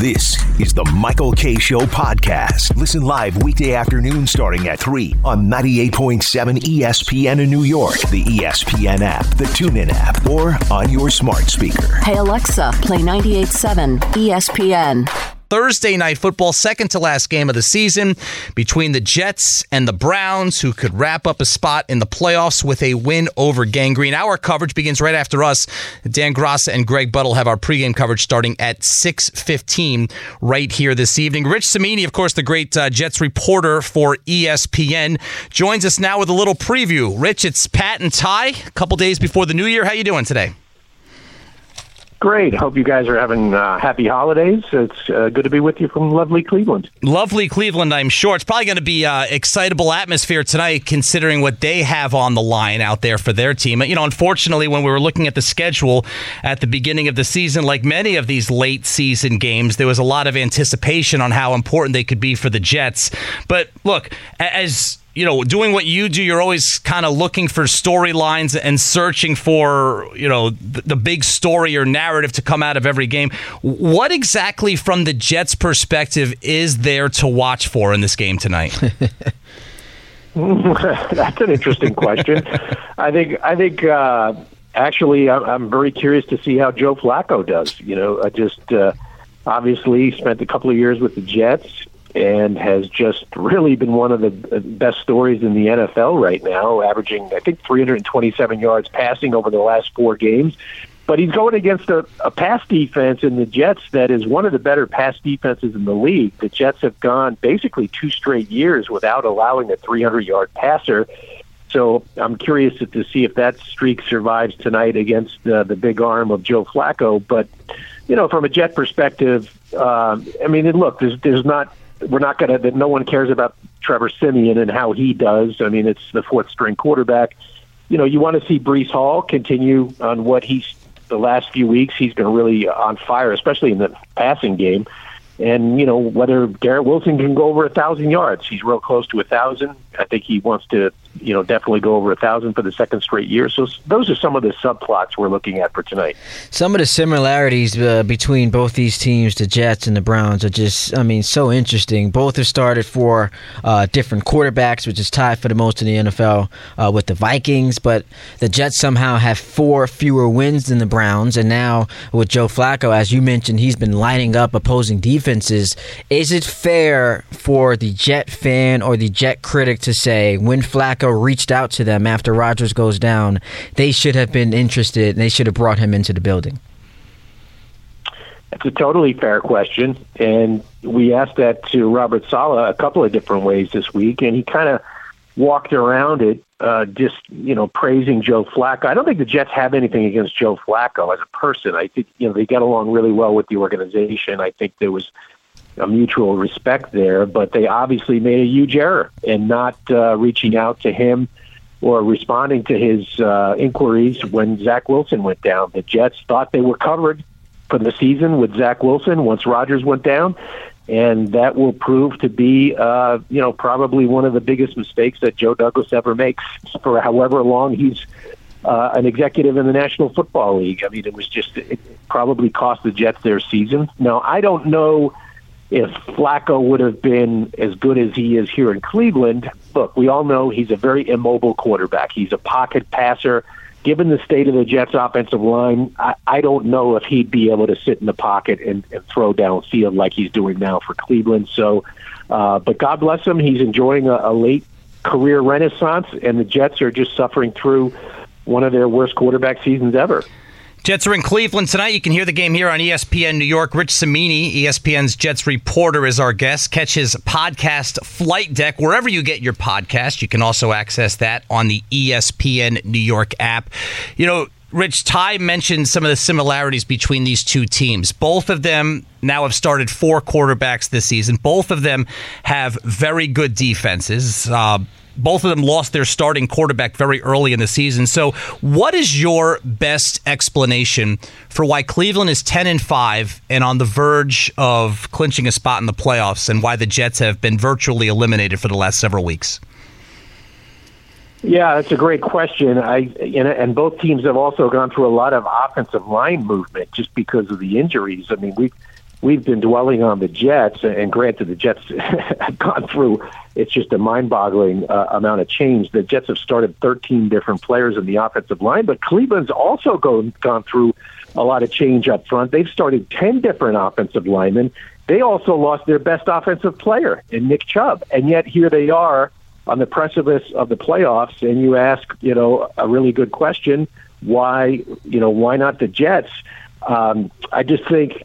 This is the Michael Kay Show podcast. Listen live weekday afternoon starting at 3 on 98.7 ESPN in New York, the ESPN app, the TuneIn app, or on your smart speaker. Hey Alexa, play 98.7 ESPN. Thursday night football, second to last game of the season between the Jets and the Browns, who could wrap up a spot in the playoffs with a win over Gang Green. Our coverage begins right after us. Dan Graca and Greg Buttle have our pregame coverage starting at 6.15 right here this evening. Rich Cimini, of course, the great uh, Jets reporter for ESPN, joins us now with a little preview. Rich, it's Pat and Ty, a couple days before the new year. How you doing today? Great. Hope you guys are having uh, happy holidays. It's uh, good to be with you from lovely Cleveland. Lovely Cleveland, I'm sure. It's probably going to be uh, excitable atmosphere tonight, considering what they have on the line out there for their team. You know, unfortunately, when we were looking at the schedule at the beginning of the season, like many of these late season games, there was a lot of anticipation on how important they could be for the Jets. But look, as you know, doing what you do, you're always kind of looking for storylines and searching for, you know, the, the, big story or narrative to come out of every game. What exactly, from the Jets' perspective, is there to watch for in this game tonight? That's an interesting question. I think. I think. Uh, actually, I'm very curious to see how Joe Flacco does. You know, I just uh, obviously spent a couple of years with the Jets and has just really been one of the best stories in the NFL right now, averaging, I think, 327 yards passing over the last four games. But he's going against a, a pass defense in the Jets that is one of the better pass defenses in the league. The Jets have gone basically two straight years without allowing a 300 yard passer. So I'm curious to see if that streak survives tonight against uh, the big arm of Joe Flacco. But you know, from a Jet perspective, uh, I mean, look, there's there's not we're not going to that no one cares about Trevor Siemian and how he does. I mean, it's the fourth string quarterback. You know, you want to see Breece Hall continue on what he's the last few weeks. He's been really on fire, especially in the passing game. And you know whether Garrett Wilson can go over a thousand yards. He's real close to a thousand. I think he wants to you know, definitely go over a thousand for the second straight year. So those are some of the subplots we're looking at for tonight. Some of the similarities uh, between both these teams, the Jets and the Browns, are just, I mean, so interesting. Both have started for uh, different quarterbacks, which is tied for the most in the NFL uh, with the Vikings. But the Jets somehow have four fewer wins than the Browns, and now with Joe Flacco, as you mentioned, he's been lining up opposing defenses. Is it fair for the Jet fan or the Jet critic to say when Flacco reached out to them after Rodgers goes down, they should have been interested. They should have brought him into the building. That's a totally fair question, and we asked that to Robert Saleh a couple of different ways this week, and he kind of walked around it, uh, just you know, praising Joe Flacco. I don't think the Jets have anything against Joe Flacco as a person. I think you know they get along really well with the organization. I think there was a mutual respect there, but they obviously made a huge error in not uh, reaching out to him or responding to his uh, inquiries when Zach Wilson went down. The Jets thought they were covered for the season with Zach Wilson once Rodgers went down, and that will prove to be, uh, you know, probably one of the biggest mistakes that Joe Douglas ever makes for however long he's uh, an executive in the National Football League. I mean, it was just it probably cost the Jets their season. Now, I don't know if Flacco would have been as good as he is here in Cleveland, look, we all know he's a very immobile quarterback. He's a pocket passer. Given the state of the Jets' offensive line, I, I don't know if he'd be able to sit in the pocket and, and throw downfield like he's doing now for Cleveland. So, uh, but God bless him, he's enjoying a, a late career renaissance, and the Jets are just suffering through one of their worst quarterback seasons ever. Jets are in Cleveland tonight. You can hear the game here on ESPN New York. Rich Cimini, ESPN's Jets reporter, is our guest. Catch his podcast, Flight Deck, wherever you get your podcast. You can also access that on the ESPN New York app. You know, Rich, Ty mentioned some of the similarities between these two teams. Both of them now have started four quarterbacks this season. Both of them have very good defenses. Uh, both of them lost their starting quarterback very early in the season. So, what is your best explanation for why Cleveland is 10 and 5 and on the verge of clinching a spot in the playoffs and why the Jets have been virtually eliminated for the last several weeks? Yeah, that's a great question. I and, and both teams have also gone through a lot of offensive line movement just because of the injuries. I mean, we we've been dwelling on the Jets, and granted, the Jets have gone through. It's just a mind-boggling uh, amount of change. The Jets have started 13 different players in the offensive line, but Cleveland's also gone gone through a lot of change up front. They've started 10 different offensive linemen. They also lost their best offensive player in Nick Chubb, and yet here they are on the precipice of the playoffs, and you ask, you know, a really good question: why, you know, why not the Jets? Um, I just think,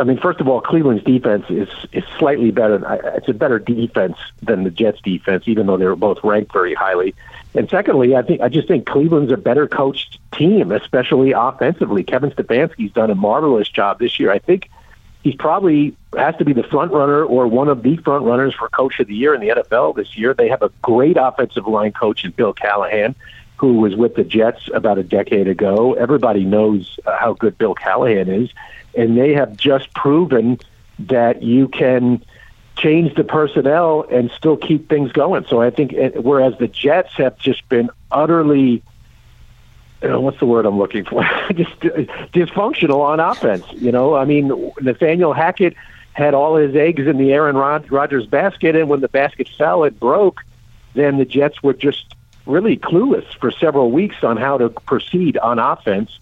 I mean, first of all, Cleveland's defense is is slightly better. It's a better defense than the Jets' defense, even though they're both ranked very highly. And secondly, I think I just think Cleveland's a better coached team, especially offensively. Kevin Stefanski's done a marvelous job this year. I think he's probably has to be the front runner or one of the front runners for coach of the year in the NFL this year. They have a great offensive line coach in Bill Callahan, who was with the Jets about a decade ago. Everybody knows uh, how good Bill Callahan is, and they have just proven that you can change the personnel and still keep things going. So I think, uh, whereas the Jets have just been utterly uh, what's the word I'm looking for? just dysfunctional on offense. You know, I mean, Nathaniel Hackett had all his eggs in the Aaron Rod- Rodgers basket, and when the basket fell, it broke. Then the Jets were just really clueless for several weeks on how to proceed on offense.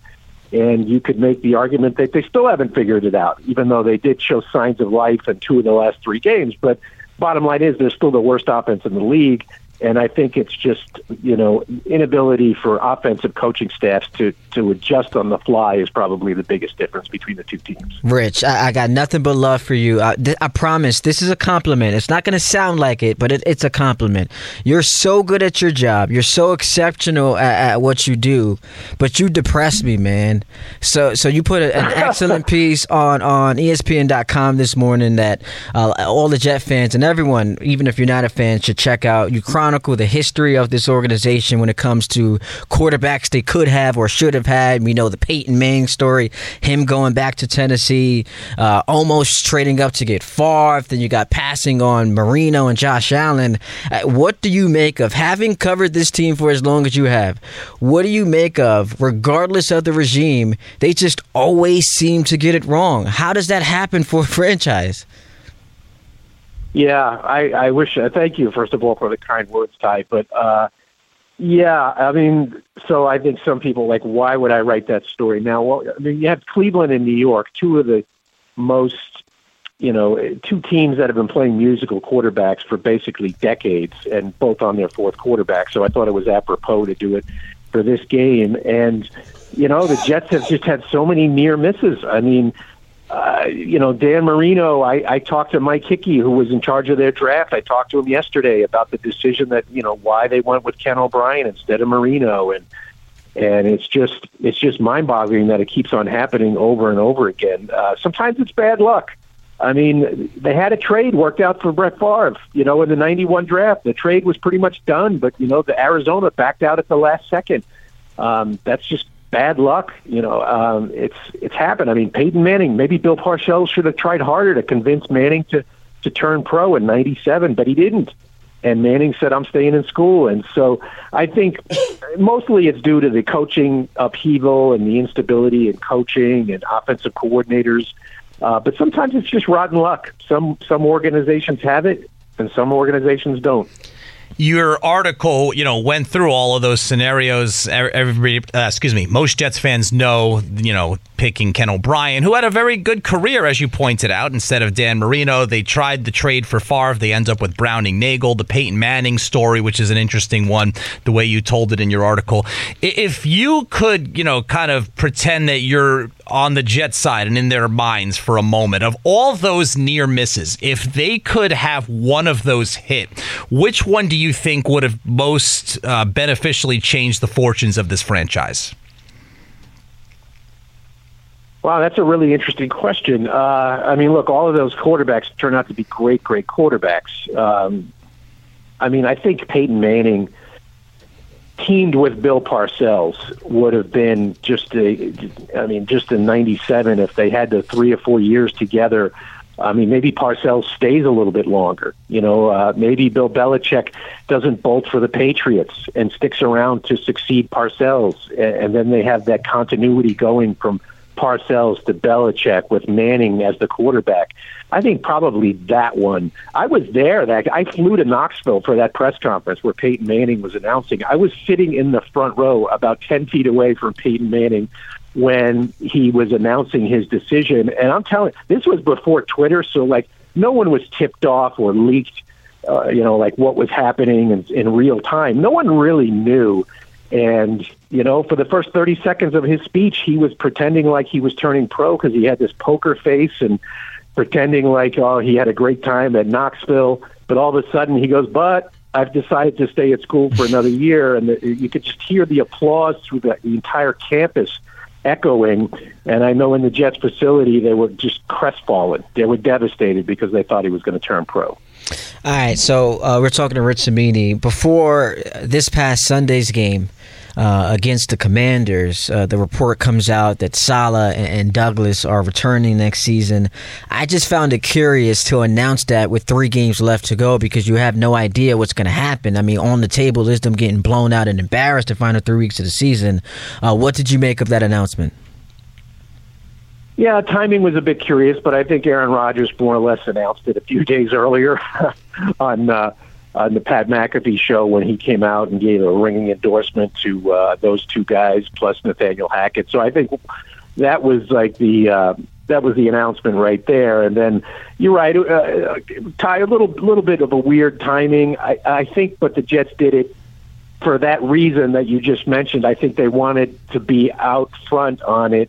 And you could make the argument that they still haven't figured it out, even though they did show signs of life in two of the last three games. But bottom line is, they're still the worst offense in the league. And I think it's just, you know, inability for offensive coaching staffs to, to adjust on the fly is probably the biggest difference between the two teams. Rich, I, I got nothing but love for you. I, th- I promise this is a compliment. It's not going to sound like it, but it, it's a compliment. You're so good at your job. You're so exceptional at, at what you do, but you depress me, man. So so you put a, an excellent piece on, on ESPN.com this morning that uh, all the Jet fans and everyone, even if you're not a fan, should check out. You chronicle the history of this organization when it comes to quarterbacks they could have or should have had. We know the Peyton Manning story, him going back to Tennessee, uh, almost trading up to get Favre. Then you got passing on Marino and Josh Allen. Uh, what do you make of having covered this team for as long as you have? What do you make of, regardless of the regime, they just always seem to get it wrong? How does that happen for a franchise? Yeah, I, I wish. Uh, thank you, first of all, for the kind words, Ty. But uh, yeah, I mean, so I think some people like, why would I write that story now? Well, I mean, you have Cleveland and New York, two of the most, you know, two teams that have been playing musical quarterbacks for basically decades, and both on their fourth quarterback. So I thought it was apropos to do it for this game. And you know, the Jets have just had so many near misses. I mean, uh, you know, Dan Marino, I, I talked to Mike Hickey, who was in charge of their draft. I talked to him yesterday about the decision that, you know, why they went with Ken O'Brien instead of Marino. And, and it's just, it's just mind boggling that it keeps on happening over and over again. Uh, sometimes it's bad luck. I mean, they had a trade worked out for Brett Favre, you know, in the 91 draft. The trade was pretty much done, but, you know, the Arizona backed out at the last second. Um, that's just bad luck. You know, um, it's it's happened. I mean, Peyton Manning. Maybe Bill Parcells should have tried harder to convince Manning to to turn pro in '97, but he didn't. And Manning said, "I'm staying in school." And so I think mostly it's due to the coaching upheaval and the instability in coaching and offensive coordinators. Uh, but sometimes it's just rotten luck. Some some organizations have it, and some organizations don't your article, you know, went through all of those scenarios. Everybody, uh, excuse me, most Jets fans know, you know, picking Ken O'Brien, who had a very good career, as you pointed out, instead of Dan Marino. They tried the trade for Favre. They end up with Browning Nagle, the Peyton Manning story, which is an interesting one, the way you told it in your article. If you could, you know, kind of pretend that you're on the Jet side and in their minds for a moment, of all those near misses, if they could have one of those hit, which one do you think would have most uh, beneficially changed the fortunes of this franchise? Wow, that's a really interesting question. Uh, I mean, look, all of those quarterbacks turn out to be great, great quarterbacks. Um, I mean, I think Peyton Manning teamed with Bill Parcells would have been just a, I mean, just in '97 if they had the three or four years together. I mean, maybe Parcells stays a little bit longer. You know, uh, maybe Bill Belichick doesn't bolt for the Patriots and sticks around to succeed Parcells, and, and then they have that continuity going from Parcells to Belichick with Manning as the quarterback. I think probably that one. I was there. That I flew to Knoxville for that press conference where Peyton Manning was announcing. I was sitting in the front row, about ten feet away from Peyton Manning, when he was announcing his decision. And I'm telling, this was before Twitter, so like no one was tipped off or leaked. Uh, you know, like what was happening in, in real time. No one really knew. And, you know, for the first 30 seconds of his speech, he was pretending like he was turning pro because he had this poker face and pretending like, oh, he had a great time at Knoxville. But all of a sudden he goes, but I've decided to stay at school for another year. And the, you could just hear the applause through the, the entire campus echoing. And I know in the Jets facility, they were just crestfallen. They were devastated because they thought he was going to turn pro. All right, so uh, we're talking to Rich Cimini. Before this past Sunday's game, uh, against the Commanders. Uh, the report comes out that Saleh and, and, Douglas are returning next season. I just found it curious to announce that with three games left to go because you have no idea what's going to happen. I mean, on the table is them getting blown out and embarrassed the final three weeks of the season. Uh, what did you make of that announcement? Yeah, timing was a bit curious, but I think Aaron Rodgers more or less announced it a few days earlier on uh, on the Pat McAfee show when he came out and gave a ringing endorsement to uh, those two guys plus Nathaniel Hackett. So I think that was like the uh, that was the announcement right there. And then you're right, uh, Ty, a little little bit of a weird timing. I, I think, but the Jets did it for that reason that you just mentioned. I think they wanted to be out front on it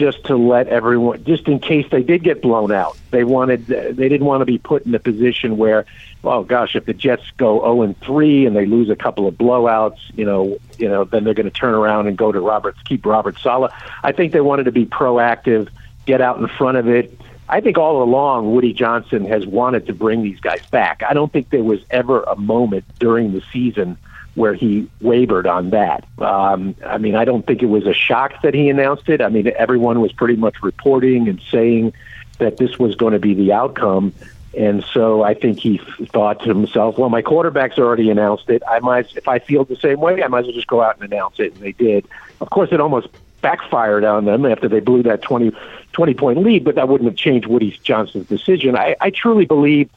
just to let everyone, just in case they did get blown out. They wanted, they didn't want to be put in a position where, oh gosh, if the Jets go zero oh and three and they lose a couple of blowouts, you know, you know, then they're going to turn around and go to Robert, keep Robert Saleh. I think they wanted to be proactive, get out in front of it. I think all along Woody Johnson has wanted to bring these guys back. I don't think there was ever a moment during the season where he wavered on that. Um, I mean, I don't think it was a shock that he announced it. I mean, everyone was pretty much reporting and saying that this was going to be the outcome. And so I think he thought to himself, well, my quarterback's already announced it. I might, if I feel the same way, I might as well just go out and announce it. And they did. Of course, it almost backfired on them after they blew that 20, 20 point lead, but that wouldn't have changed Woody Johnson's decision. I, I truly believe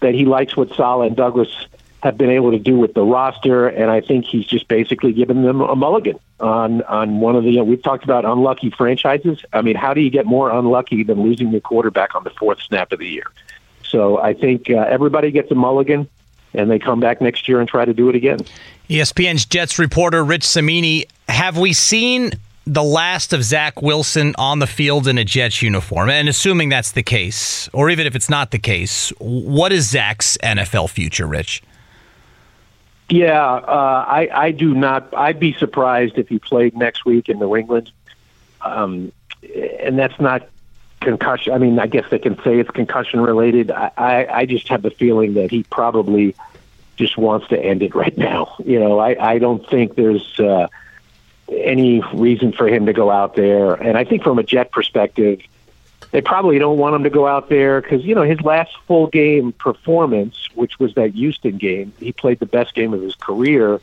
that he likes what Saleh and Douglas have been able to do with the roster, and I think he's just basically given them a mulligan on on one of the. You know, we've talked about unlucky franchises. I mean, how do you get more unlucky than losing your quarterback on the fourth snap of the year? So I think uh, everybody gets a mulligan, and they come back next year and try to do it again. ESPN's Jets reporter Rich Cimini, Have we seen the last of Zach Wilson on the field in a Jets uniform? And assuming that's the case, or even if it's not the case, what is Zach's NFL future, Rich? Yeah, uh, I, I do not. I'd be surprised if he played next week in New England. Um, and that's not concussion. I mean, I guess they can say it's concussion related. I, I, I just have the feeling that he probably just wants to end it right now. You know, I, I don't think there's uh, any reason for him to go out there. And I think from a Jet perspective, they probably don't want him to go out there because you know his last full game performance, which was that Houston game, he played the best game of his career,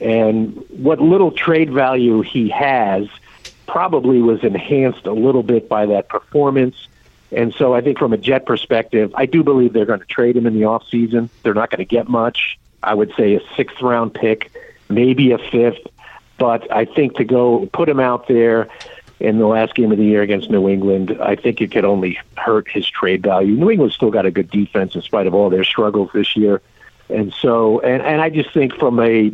and what little trade value he has probably was enhanced a little bit by that performance. And so I think from a Jet perspective, I do believe they're going to trade him in the off season. They're not going to get much. I would say a sixth round pick, maybe a fifth. But I think to go put him out there in the last game of the year against New England, I think it could only hurt his trade value. New England still got a good defense in spite of all their struggles this year. And so, and, and I just think from a,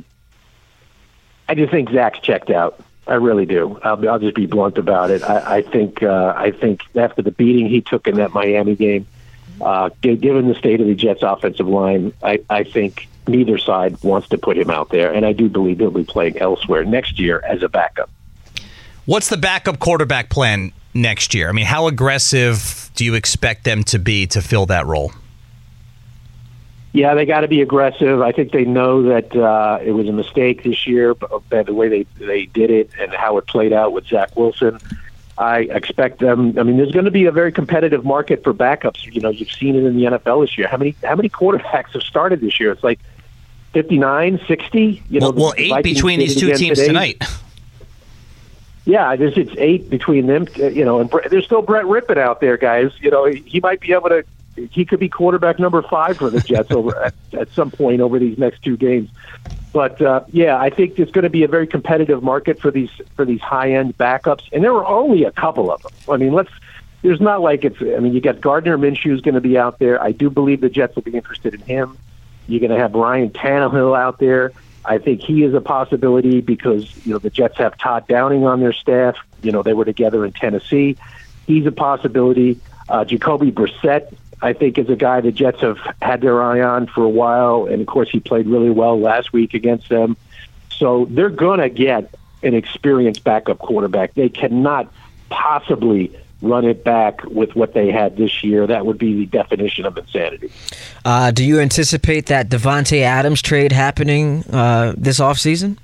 I just think Zach's checked out. I really do. I'll, I'll just be blunt about it. I, I think, uh, I think after the beating he took in that Miami game, uh, given the state of the Jets' offensive line, I, I think neither side wants to put him out there, and I do believe he'll be playing elsewhere next year as a backup. What's the backup quarterback plan next year? I mean, how aggressive do you expect them to be to fill that role? Yeah, they got to be aggressive. I think they know that uh, it was a mistake this year, but the way they they did it and how it played out with Zach Wilson. I expect them. I mean, there's going to be a very competitive market for backups. You know, you've seen it in the NFL this year. How many how many quarterbacks have started this year? It's like 59, 60. You well, know, well eight between these two teams today. tonight. Yeah, there's it's eight between them. You know, and there's still Brett Rypien out there, guys. You know, he might be able to he could be quarterback number five for the Jets over at, at some point over these next two games. But uh, yeah, I think it's going to be a very competitive market for these for these high end backups, and there are only a couple of them. I mean, let's. There's not like it's. I mean, you got Gardner Minshew is going to be out there. I do believe the Jets will be interested in him. You're going to have Ryan Tannehill out there. I think he is a possibility because you know the Jets have Todd Downing on their staff. You know they were together in Tennessee. He's a possibility. Uh, Jacoby Brissett I think is a guy the Jets have had their eye on for a while, and of course he played really well last week against them. So they're going to get an experienced backup quarterback. They cannot possibly run it back with what they had this year. That would be the definition of insanity. Uh, do you anticipate that Davante Adams trade happening uh, this offseason?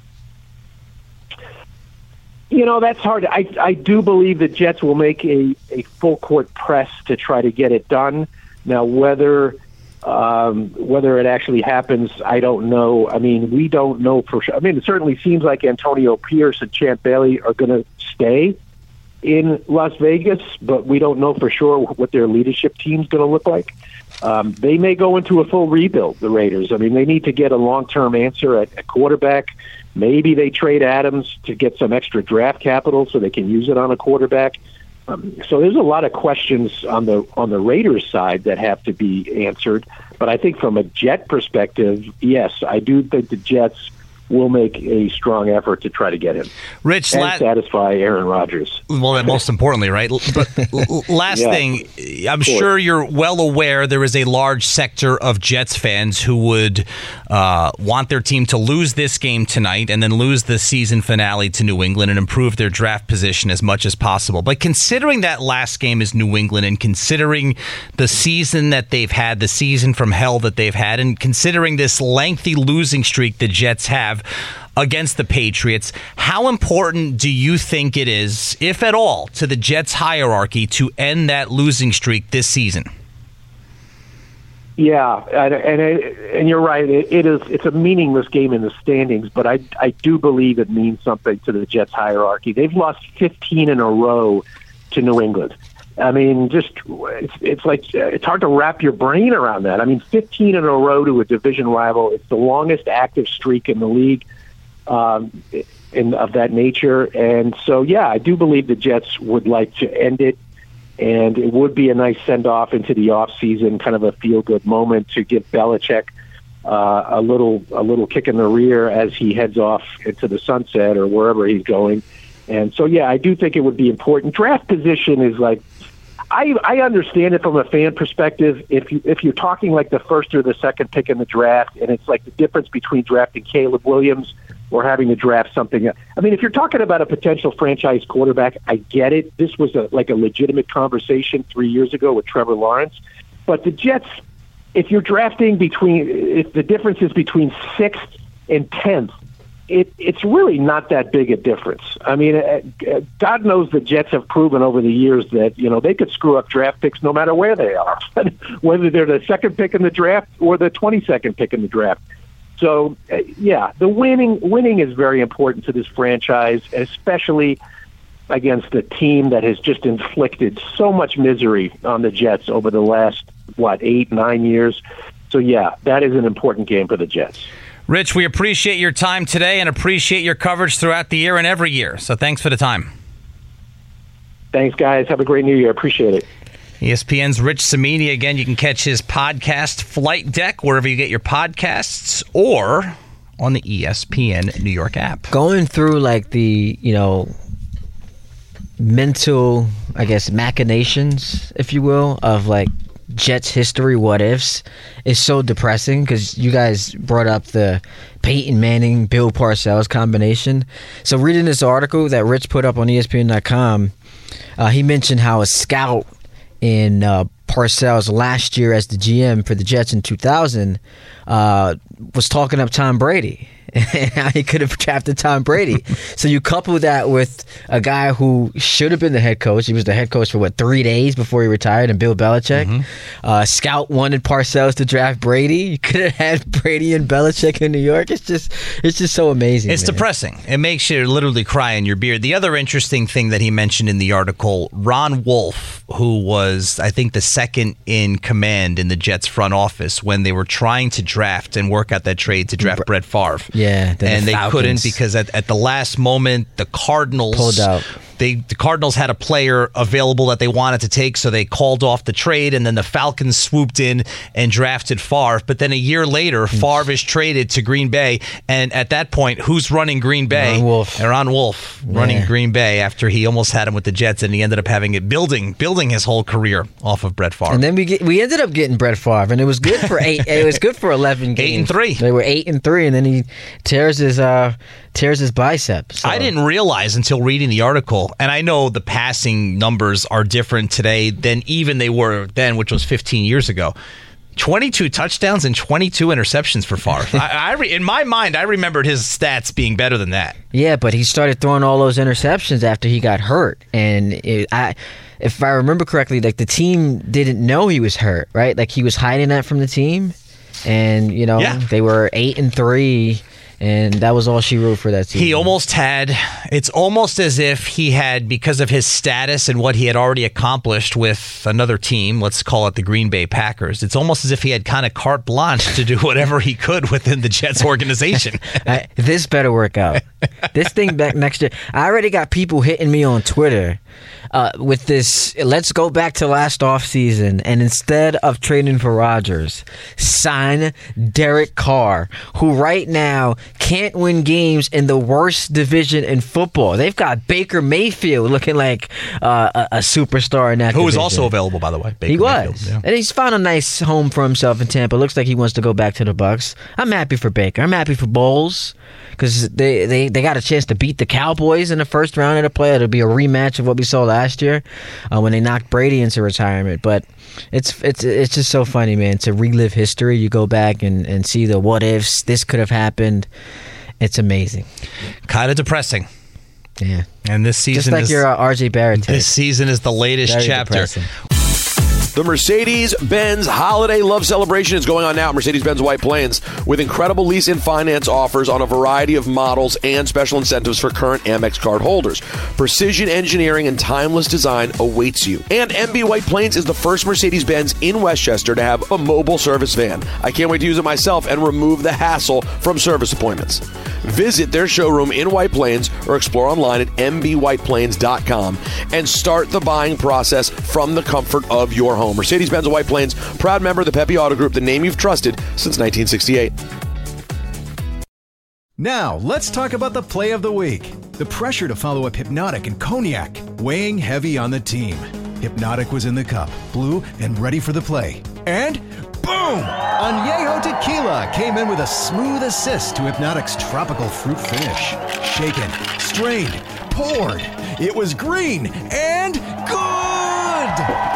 You know, that's hard. I, I do believe the Jets will make a, a full court press to try to get it done. Now, whether um, whether it actually happens, I don't know. I mean, we don't know for sure. I mean, it certainly seems like Antonio Pierce and Champ Bailey are going to stay in Las Vegas, but we don't know for sure what their leadership team's going to look like. Um, they may go into a full rebuild, the Raiders. I mean, they need to get a long term answer at, at quarterback. Maybe they trade Adams to get some extra draft capital so they can use it on a quarterback. Um, so there's a lot of questions on the on the Raiders side that have to be answered. But I think from a Jet perspective, yes, I do think the Jets will make a strong effort to try to get him. Rich, and la- satisfy Aaron Rodgers. Well, most importantly, right? But last yeah, thing, I'm sure you're well aware there is a large sector of Jets fans who would uh, want their team to lose this game tonight and then lose the season finale to New England and improve their draft position as much as possible. But considering that last game is New England and considering the season that they've had, the season from hell that they've had, and considering this lengthy losing streak the Jets have have against the Patriots. How important do you think it is, if at all, to the Jets hierarchy to end that losing streak this season? Yeah, and and, and you're right. It, it is. It's a meaningless game in the standings, but I I do believe it means something to the Jets hierarchy. They've lost 15 in a row to New England. I mean, just it's, it's like it's hard to wrap your brain around that. I mean, 15 in a row to a division rival. It's the longest active streak in the league um, in, of that nature. And so, yeah, I do believe the Jets would like to end it, and it would be a nice send off into the off season, kind of a feel good moment to give Belichick uh, a little a little kick in the rear as he heads off into the sunset or wherever he's going. And so, yeah, I do think it would be important. Draft position is like I I understand it from a fan perspective. If you if you're talking like the first or the second pick in the draft, and it's like the difference between drafting Caleb Williams or having to draft something. I mean, if you're talking about a potential franchise quarterback, I get it. This was a like a legitimate conversation three years ago with Trevor Lawrence, but the Jets. If you're drafting between, if the difference is between sixth and tenth, it, it's really not that big a difference. I mean, uh, uh, God knows the Jets have proven over the years that you know they could screw up draft picks no matter where they are, whether they're the second pick in the draft or the twenty second pick in the draft. So, uh, yeah, the winning winning is very important to this franchise, especially against a team that has just inflicted so much misery on the Jets over the last what eight nine years. So, yeah, that is an important game for the Jets. Rich, we appreciate your time today and appreciate your coverage throughout the year and every year. So thanks for the time. Thanks, guys. Have a great new year. Appreciate it. ESPN's Rich Cimini. Again, you can catch his podcast, Flight Deck, wherever you get your podcasts or on the ESPN New York app. Going through like the, you know, mental, I guess, machinations, if you will, of like Jets history what ifs is so depressing because you guys brought up the Peyton Manning Bill Parcells combination. So reading this article that Rich put up on ESPN.com, uh, he mentioned how a scout in uh, Parcells last year as the GM for the Jets in 2000 uh, was talking up Tom Brady. he could have drafted Tom Brady. so you couple that with a guy who should have been the head coach. He was the head coach for what three days before he retired, and Bill Belichick. Mm-hmm. Uh, Scout wanted Parcells to draft Brady. You could have had Brady and Belichick in New York. It's just, it's just so amazing. It's man. depressing. It makes you literally cry in your beard. The other interesting thing that he mentioned in the article, Ron Wolf, who was I think the second in command in the Jets front office when they were trying to draft and work out that trade to draft Brett Favre. Yeah, and the they couldn't because at, at the last moment the Cardinals pulled out they the Cardinals had a player available that they wanted to take, so they called off the trade, and then the Falcons swooped in and drafted Favre. But then a year later, hmm. Favre is traded to Green Bay, and at that point, who's running Green Bay? Ron Wolf. Ron Wolf running yeah. Green Bay after he almost had him with the Jets, and he ended up having it building building his whole career off of Brett Favre. And then we get, we ended up getting Brett Favre, and it was good for eight. it was good for eleven games. Eight and three. They were eight and three, and then he tears his uh tears his biceps. So. I didn't realize until reading the article, and I know the passing numbers are different today than even they were then, which was 15 years ago. 22 touchdowns and 22 interceptions for Favre. I, I re, in my mind, I remembered his stats being better than that. Yeah, but he started throwing all those interceptions after he got hurt, and it, I, if I remember correctly, like the team didn't know he was hurt, right? Like he was hiding that from the team, and you know yeah. they were eight and three and that was all she wrote for that season. He almost had. It's almost as if he had, because of his status and what he had already accomplished with another team. Let's call it the Green Bay Packers. It's almost as if he had kind of carte blanche to do whatever he could within the Jets organization. I, this better work out. This thing back next year. I already got people hitting me on Twitter uh, with this. Let's go back to last offseason, and instead of trading for Rodgers, sign Derek Carr, who right now can't win games in the worst division in football. They've got Baker Mayfield looking like uh, a, a, superstar in that. Who was also available, by the way. Baker he was, yeah. and he's found a nice home for himself in Tampa. Looks like he wants to go back to the Bucs. I'm happy for Baker. I'm happy for Bowles because they, they, they got a chance to beat the Cowboys in the first round of the play. It'll be a rematch of what we saw last year uh, when they knocked Brady into retirement. But it's it's it's just so funny, man, to relive history. You go back and, and see the what ifs. This could have happened. It's amazing. Kind of depressing. Yeah. And this season, just like is, your uh, RJ Barrett. This season is the latest Very chapter. Depressing. The Mercedes Benz Holiday Love Celebration is going on now at Mercedes Benz White Plains with incredible lease and finance offers on a variety of models and special incentives for current Amex card holders. Precision engineering and timeless design awaits you. And MB White Plains is the first Mercedes Benz in Westchester to have a mobile service van. I can't wait to use it myself and remove the hassle from service appointments. Visit their showroom in White Plains or explore online at mbwhiteplains.com and start the buying process from the comfort of your home home. Mercedes Benz of White Plains, proud member of the Pepe Auto Group, the name you've trusted since 1968. Now, let's talk about the play of the week. The pressure to follow up Hpnotiq and Cognac, weighing heavy on the team. Hpnotiq was in the cup, blue, and ready for the play. And boom! Añejo Tequila came in with a smooth assist to Hpnotiq's tropical fruit finish. Shaken, strained, poured. It was green and good!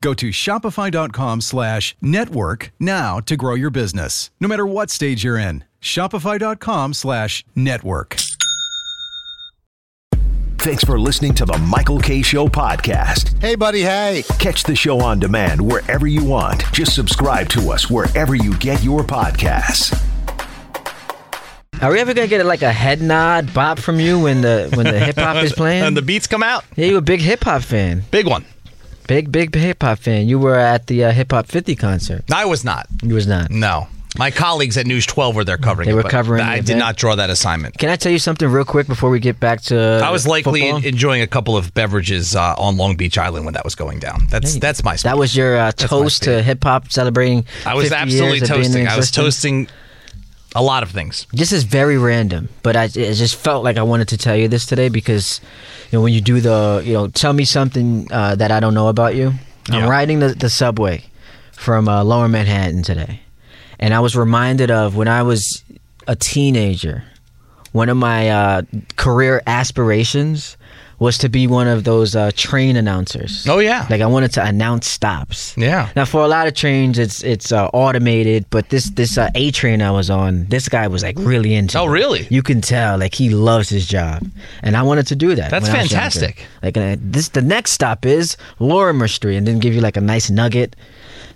Go to shopify.com slash network now to grow your business, no matter what stage you're in. Shopify.com slash network. Thanks for listening to the Michael Kay Show podcast. Hey, buddy, hey. Catch the show on demand wherever you want. Just subscribe to us wherever you get your podcasts. Are we ever gonna get like a head nod bop from you when the when the hip hop is playing? and the beats come out. yeah, you a big hip hop fan. Big one. Big big hip hop fan. You were at the uh, Hip Hop 50 concert. I was not. You was not. No. My colleagues at News 12 were there covering They it, were but covering I did event? not draw that assignment. Can I tell you something real quick before we get back to? I was likely football? enjoying a couple of beverages uh, on Long Beach Island when that was going down. That's that's my That was your uh, toast to hip hop celebrating. I was 50 absolutely toasting. I was toasting a lot of things. This is very random, but I, it just felt like I wanted to tell you this today because, you know, when you do the, you know, tell me something uh, that I don't know about you. I'm riding the, the subway from uh, Lower Manhattan today, and I was reminded of when I was a teenager. One of my uh, career aspirations was to be one of those uh, train announcers. Oh yeah. Like I wanted to announce stops. Yeah. Now for a lot of trains, it's it's uh, automated, but this this uh, A train I was on, this guy was like really into. Oh, it. really? You can tell like he loves his job, and I wanted to do that. That's when I was younger. fantastic. Like uh, this, the next stop is Lorimer Street, and then give you like a nice nugget.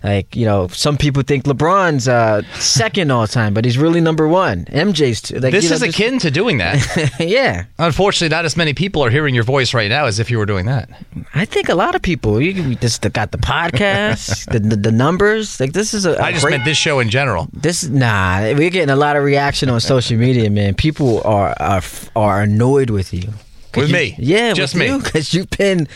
Like you know, some people think LeBron's uh, second all time, but he's really number one. MJ's too. Like, this you know, is just- akin to doing that. yeah, Unfortunately, not as many people are hearing your voice right now as if you were doing that. I think a lot of people. You just got the podcast, the, the the numbers. Like this is a. a I just great- meant this show in general. This nah, we're getting a lot of reaction on social media, man. People are are, are annoyed with you. With you- me. yeah, Just with me. because you've been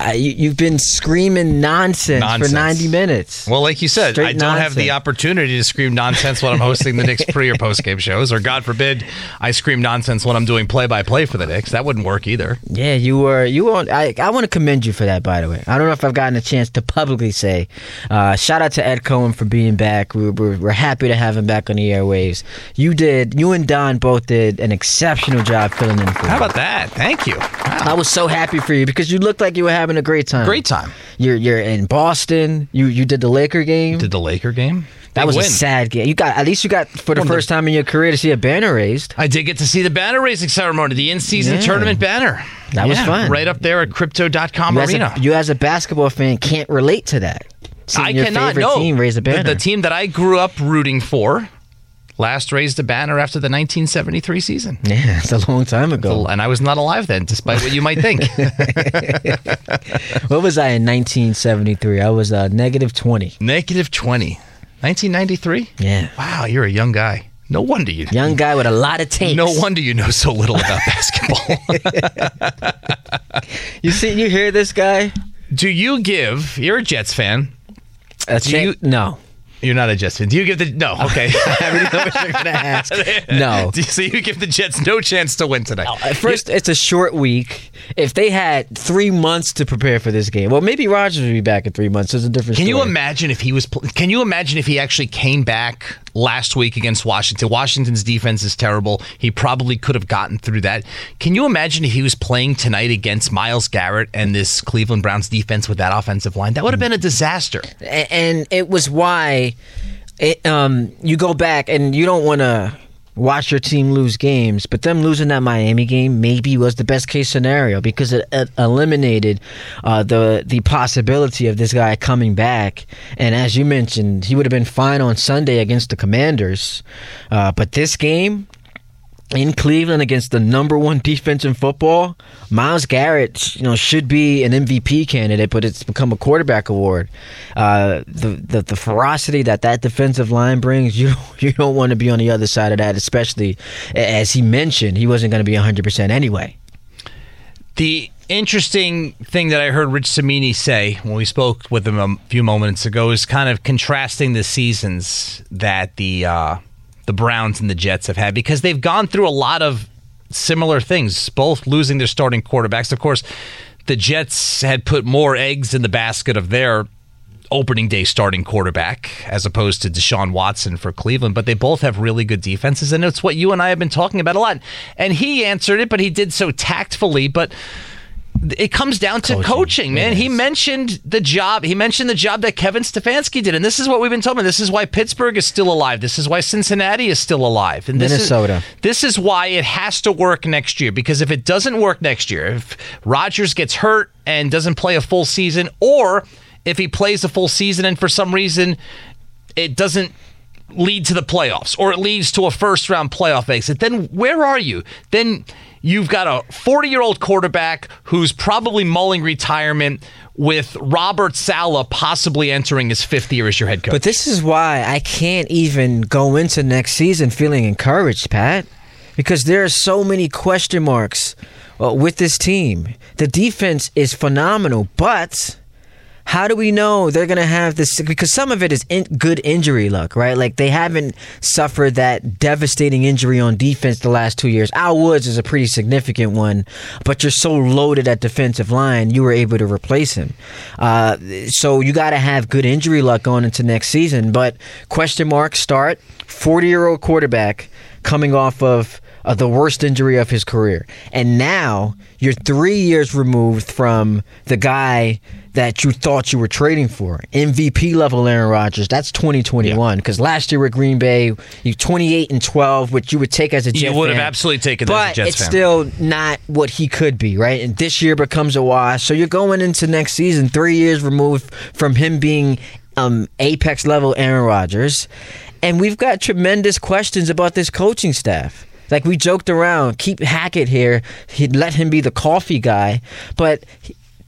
uh, you, you've been screaming nonsense, Nonsense. for ninety minutes. Well, like you said, Straight I don't have the opportunity to scream nonsense when I'm hosting the Knicks pre or post game shows, or God forbid, I scream nonsense when I'm doing play by play for the Knicks. That wouldn't work either. Yeah, you were you were. I I want to commend you for that. By the way, I don't know if I've gotten a chance to publicly say. Uh, shout out to Ed Cohen for being back. We, we're we're happy to have him back on the airwaves. You did. You and Don both did an exceptional job filling in for How about that? Thank you. I was so happy for you because you looked like you were having a great time. Great time. You're you're in Boston. You you did the Laker game. Did the Laker game? that Big was win. a sad game. You got at least you got for the Well, the- first time in your career to see a banner raised. I did get to see the banner raising ceremony, the in-season Yeah. tournament banner. That was fun. Right up there at Crypto.com You as, Arena. a, you as a basketball fan can't relate to that. Seeing I your cannot favorite know. team raise a The- banner. The, team that I grew up rooting for last raised a banner after the 1973 season. yeah, it's a long time ago. And I was not alive then, despite what you might think. what was I in 1973? I was uh, negative 20. Negative 20. 1993? Yeah. Wow, you're a young guy. No wonder you. Young guy with a lot of takes. No wonder you know so little about basketball. You see, you hear this guy? Do you give? You're a Jets fan. A Do you- no. You're not a Jets fan. Do you give the? No. Okay. I really know what you're gonna ask. No. Do you, so you give the Jets no chance to win tonight. At first, it's a short week. If they had three months to prepare for this game, well, maybe Rodgers would be back in three months. There's a different. Can you imagine if he was? Can you imagine if he actually came back last week against Washington? Washington's defense is terrible. He probably could have gotten through that. Can you imagine if he was playing tonight against Myles Garrett and this Cleveland Browns defense with that offensive line? That would have been a disaster. And it was why it, um, you go back and you don't want to watch your team lose games, but them losing that Miami game maybe was the best case scenario because it, it eliminated uh, the the possibility of this guy coming back. And as you mentioned, he would have been fine on Sunday against the Commanders, uh, but this game. In Cleveland against the number one defense in football, Myles Garrett, you know, should be an MVP candidate, but it's become a quarterback award. Uh, the, the the ferocity that that defensive line brings, you you don't want to be on the other side of that, especially as he mentioned, he wasn't going to be 100 percent anyway. The interesting thing that I heard Rich Cimini say when we spoke with him a few moments ago is kind of contrasting the seasons that the uh, the Browns and the Jets have had because they've gone through a lot of similar things, both losing their starting quarterbacks. Of course, the Jets had put more eggs in the basket of their opening day starting quarterback as opposed to Deshaun Watson for Cleveland, but they both have really good defenses, and it's what you and I have been talking about a lot. And he answered it, but he did so tactfully, but it comes down to coaching, coaching man. He mentioned the job. He mentioned the job that Kevin Stefanski did, and this is what we've been about. This is why Pittsburgh is still alive. This is why Cincinnati is still alive. And this Minnesota. Is, this is why it has to work next year. Because if it doesn't work next year, if Rodgers gets hurt and doesn't play a full season, or if he plays a full season and for some reason it doesn't lead to the playoffs or it leads to a first round playoff exit, then where are you? Then you've got a 40 year old quarterback who's probably mulling retirement with Robert Saleh possibly entering his fifth year as your head coach. But this is why I can't even go into next season feeling encouraged, Pat, because there are so many question marks uh, with this team. The defense is phenomenal, but how do we know they're going to have this? Because some of it is in, good injury luck, right? Like they haven't suffered that devastating injury on defense the last two years. Al Woods is a pretty significant one, but you're so loaded at defensive line, you were able to replace him. Uh, so you got to have good injury luck going into next season. But question mark start, 40 year old quarterback coming off of uh, the worst injury of his career. And now you're three years removed from the guy that you thought you were trading for. MVP level Aaron Rodgers. That's 2021. Because yeah. last year with Green Bay, you 28 and 12, which you would take as a Jet You would fan, have absolutely taken but as a Jets it's fan. still not what he could be, right? And this year becomes a wash. So you're going into next season three years removed from him being um, apex level Aaron Rodgers. And we've got tremendous questions about this coaching staff. Like we joked around, keep Hackett here. He'd let him be the coffee guy, but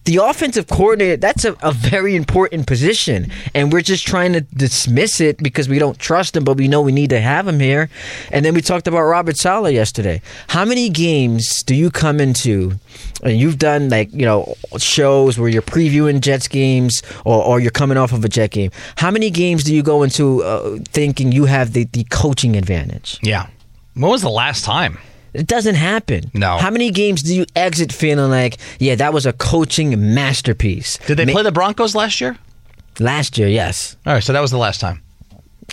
the offensive coordinator, that's a, a, very important position. And we're just trying to dismiss it because we don't trust him, but we know we need to have him here. And then we talked about Robert Saleh yesterday. How many games do you come into? And you've done like, you know, shows where you're previewing Jets games or, or you're coming off of a Jet game. How many games do you go into uh, thinking you have the, the coaching advantage? Yeah. When was the last time? It doesn't happen. No. How many games do you exit feeling like, yeah, that was a coaching masterpiece? Did they Ma- play the Broncos last year? Last year, yes. All right, so that was the last time.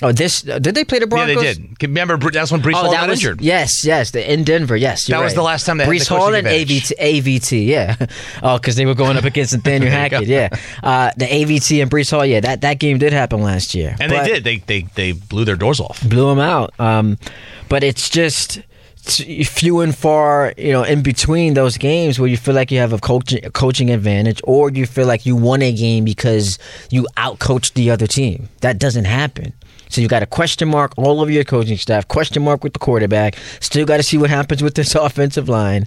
Oh, this uh, did they play the Broncos? Yeah, they did. Remember, that's when Breece oh, Hall got was, injured. Yes, yes, the, in Denver. Yes, that right. was the last time they Breece had the Hall and. AVT, AVT. Yeah. oh, because they were going up against Nathaniel Hackett. Yeah. Uh, the AVT and Breece Hall. Yeah, that, that game did happen last year. And they did. They, they they blew their doors off. Blew them out. Um, but it's just few and far, you know, in between those games where you feel like you have a coaching coaching advantage, or you feel like you won a game because you outcoached the other team. That doesn't happen. So you got a question mark all over your coaching staff, question mark with the quarterback. Still got to see what happens with this offensive line.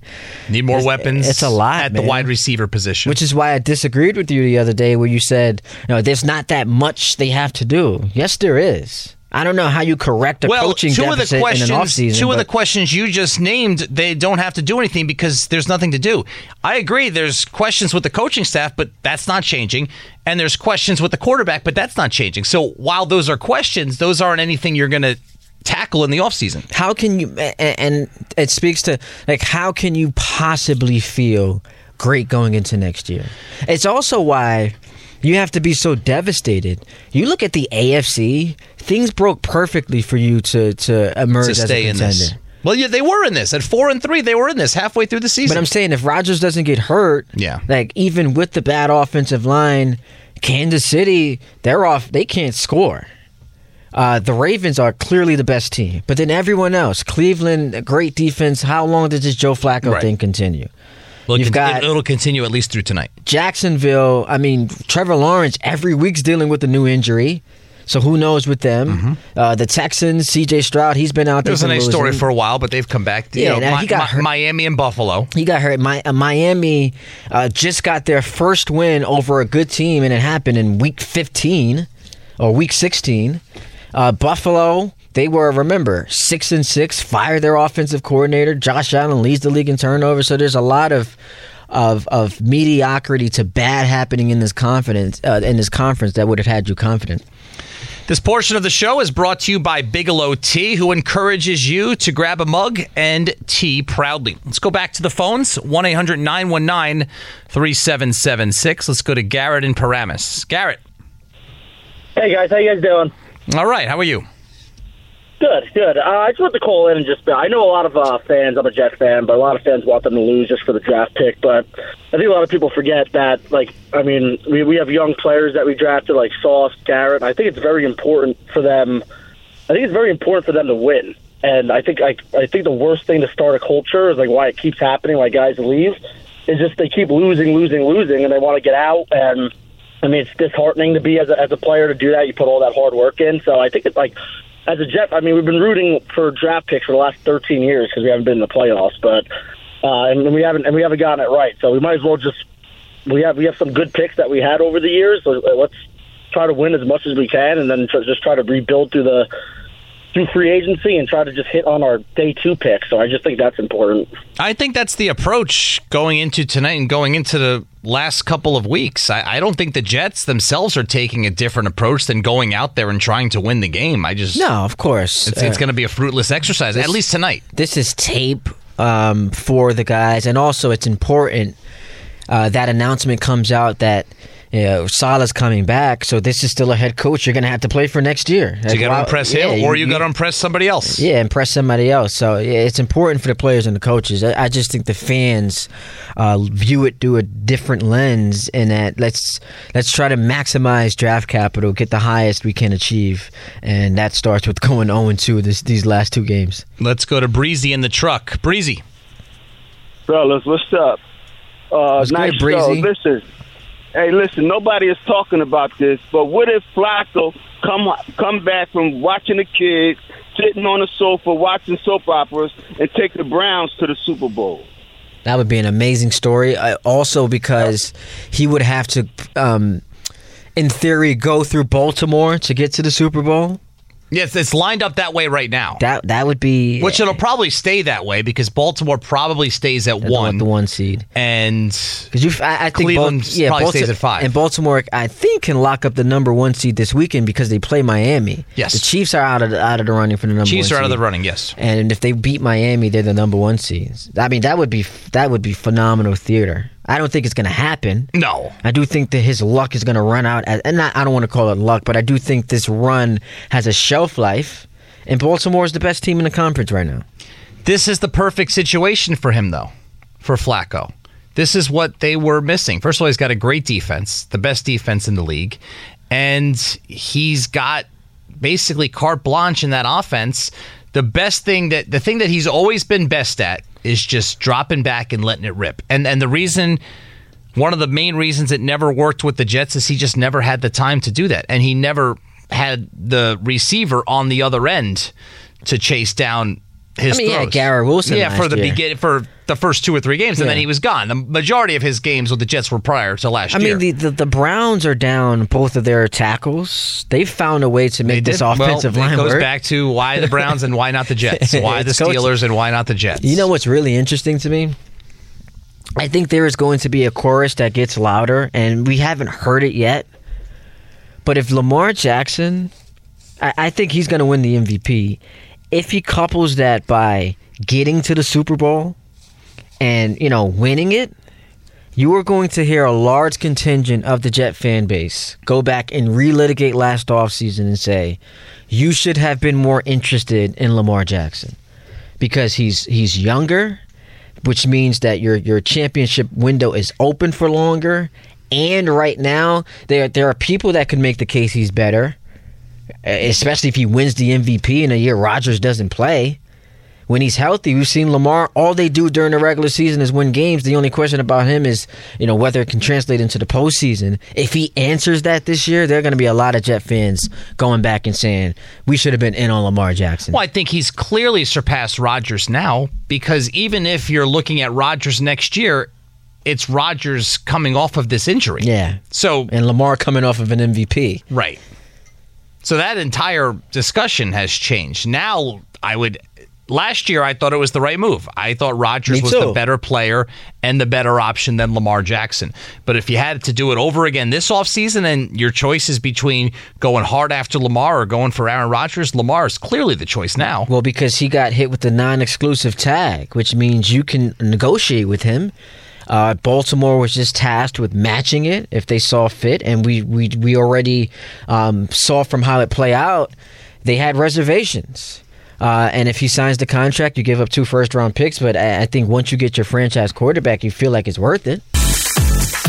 Need more it's, weapons. It's a lot at man. the wide receiver position, which is why I disagreed with you the other day, where you said, "No, there's not that much they have to do." Yes, there is. I don't know how you correct a well, coaching two deficit of the questions, in an offseason. Two of the questions you just named, they don't have to do anything because there's nothing to do. I agree. There's questions with the coaching staff, but that's not changing. And there's questions with the quarterback, but that's not changing. So while those are questions, those aren't anything you're going to tackle in the offseason. How can you, and it speaks to, like, how can you possibly feel great going into next year? It's also why you have to be so devastated. You look at the AFC; things broke perfectly for you to to emerge to as a contender. Well, yeah, they were in this at four and three. They were in this halfway through the season. But I'm saying if Rodgers doesn't get hurt, yeah, like even with the bad offensive line, Kansas City, they're off. They can't score. Uh, the Ravens are clearly the best team, but then everyone else, Cleveland, great defense. How long does this Joe Flacco right. thing continue? Well, You've got it'll continue at least through tonight. Jacksonville. I mean, Trevor Lawrence every week's dealing with a new injury. So who knows with them? Mm-hmm. Uh, the Texans, C.J. Stroud, he's been out there. It there. was a some nice story for a while, but they've come back. You Yeah, know, now he Mi- got Mi- hurt. Miami and Buffalo. He got hurt. My, uh, Miami uh, just got their first win over a good team, and it happened in week 15 or week 16. Uh, Buffalo, they were, remember, 6 and 6, fired their offensive coordinator. Josh Allen leads the league in turnovers. So there's a lot of. Of, of mediocrity to bad happening in this confidence uh, in this conference that would have had you confident. This portion of the show is brought to you by Bigelow Tea, who encourages you to grab a mug and tea proudly. Let's go back to the phones 1 800 919 3776. Let's go to Garrett in Paramus. Garrett. Hey guys, how you guys doing? All right, how are you? Good, good. Uh, I just want to call in and just. I know a lot of uh, fans. I'm a Jet fan, but a lot of fans want them to lose just for the draft pick. But I think a lot of people forget that. Like, I mean, we we have young players that we drafted, like Sauce, Garrett. I think it's very important for them. I think it's very important for them to win. And I think I I think the worst thing to start a culture is like why it keeps happening, why guys leave, is just they keep losing, losing, losing, and they want to get out. And I mean, it's disheartening to be as a, as a player to do that. You put all that hard work in. So I think it's like as a Jet, I mean, we've been rooting for draft picks for the last 13 years because we haven't been in the playoffs, but uh, and we haven't and we haven't gotten it right. So we might as well just we have we have some good picks that we had over the years. So let's try to win as much as we can, and then tr- just try to rebuild through the through free agency and try to just hit on our day two pick. So I just think that's important. I think that's the approach going into tonight and going into the last couple of weeks. I, I don't think the Jets themselves are taking a different approach than going out there and trying to win the game. I just No, of course. It's, it's Uh, going to be a fruitless exercise, at least tonight. This is tape um, for the guys, and also it's important uh, that announcement comes out that you know, Saleh's coming back. So this is still a head coach you're going to have to play for next year. So you got to wow- impress yeah, him, or you got to impress somebody else. Yeah, impress somebody else. So yeah, it's important for the players and the coaches. I, I just think the fans uh, view it through a different lens, in that let's let's try to maximize draft capital, get the highest we can achieve, and that starts with going 0 2 this these last two games. Let's go to Breezy in the truck. Breezy. Fellas, what's up? Uh, What's good, nice show. Breezy? Listen, hey, listen. Nobody is talking about this, but what if Flacco come come back from watching the kids, sitting on the sofa watching soap operas, and take the Browns to the Super Bowl? That would be an amazing story. Also, because he would have to, um, in theory, go through Baltimore to get to the Super Bowl. Yes, it's lined up that way right now. That that would be Which it'll eh, probably stay that way because Baltimore probably stays at one, the one seed. and Because you, I, I think Cleveland yeah, probably stays at five. and Baltimore, I think, can lock up the number one seed this weekend because they play Miami. Yes. the Chiefs are out of the, out of the running for the number. Chiefs one are out of the running. Yes, And if they beat Miami, they're the number one seeds. I mean, that would be that would be phenomenal theater. I don't think it's going to happen. no. I do think that his luck is going to run out, and not, I don't want to call it luck, but I do think this run has a shelf life, and Baltimore is the best team in the conference right now. This is the perfect situation for him, though, for Flacco. This is what they were missing. First of all, he's got a great defense, the best defense in the league, and he's got basically carte blanche in that offense. The best thing that the thing that he's always been best at is just dropping back and letting it rip. And and the reason one of the main reasons it never worked with the Jets is he just never had the time to do that. And he never had the receiver on the other end to chase down his I mean, yeah, throws. Garrett Wilson Yeah, for the year. begin for the first two or three games, and then he was gone. The majority of his games with the Jets were prior to last I year. I mean, the, the the Browns are down both of their tackles. They've found a way to make this offensive well, line It goes work. back to why the Browns and why not the Jets? Why the. Steelers and why not the Jets? You know what's really interesting to me? I think there is going to be a chorus that gets louder, and we haven't heard it yet. But if Lamar Jackson, I, I think he's going to win the MVP. If he couples that by getting to the Super Bowl and, you know, winning it, you are going to hear a large contingent of the Jet fan base go back and relitigate last offseason and say, you should have been more interested in Lamar Jackson because he's he's younger, which means that your your championship window is open for longer. And right now, there there are people that could make the case he's better, Uh, especially if he wins the MVP in a year Rodgers doesn't play. when he's healthy, we've seen Lamar. All they do during the regular season is win games. The only question about him is, you know, whether it can translate into the postseason. If he answers that this year, there are going to be a lot of Jet fans going back and saying we should have been in on Lamar Jackson. Well, I think he's clearly surpassed Rodgers now because even if you're looking at Rodgers next year, it's Rodgers coming off of this injury. Yeah. So and Lamar coming off of an MVP. Right. So that entire discussion has changed. Now I would last year I thought it was the right move. I thought Rodgers was the better player and the better option than Lamar Jackson. But if you had to do it over again this offseason and your choice is between going hard after Lamar or going for Aaron Rodgers, Lamar is clearly the choice now. Well, because he got hit with the non-exclusive tag, which means you can negotiate with him. Uh, Baltimore was just tasked with matching it if they saw fit, and we we we already um, saw from how it play out, they had reservations. Uh, and if he signs the contract, you give up two first round picks. But I, I think once you get your franchise quarterback, you feel like it's worth it.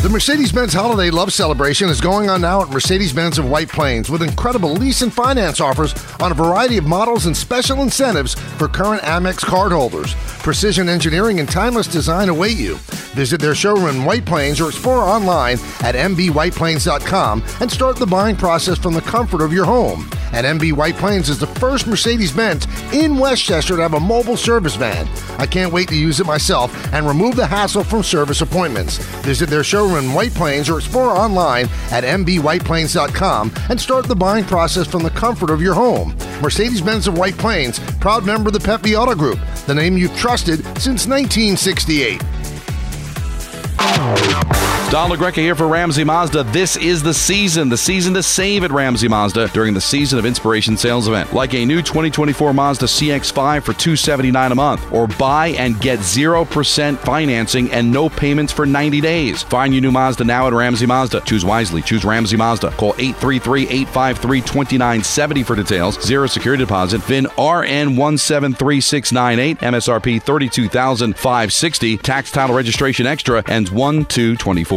The Mercedes Benz Holiday Love Celebration is going on now at Mercedes Benz of White Plains with incredible lease and finance offers on a variety of models and special incentives for current Amex cardholders. Precision engineering and timeless design await you. Visit their showroom in White Plains or explore online at mbwhiteplains.com and start the buying process from the comfort of your home. And MB White Plains is the first Mercedes Benz in Westchester to have a mobile service van. I can't wait to use it myself and remove the hassle from service appointments. Visit their showroom in White Plains or explore online at mbwhiteplains.com and start the buying process from the comfort of your home. Mercedes Benz of White Plains, proud member of the Pepe Auto Group, the name you've trusted since 1968. Don LaGreca here for Ramsey Mazda. This is the season, the season to save at Ramsey Mazda during the Season of Inspiration sales event. Like a new 2024 Mazda CX-5 for 279 a month, or buy and get 0% financing and no payments for 90 days. Find your new Mazda now at Ramsey Mazda. Choose wisely. Choose Ramsey Mazda. Call 833-853-2970 for details. Zero security deposit. VIN RN173698. MSRP 32560 Tax title registration extra ends 1-2-24.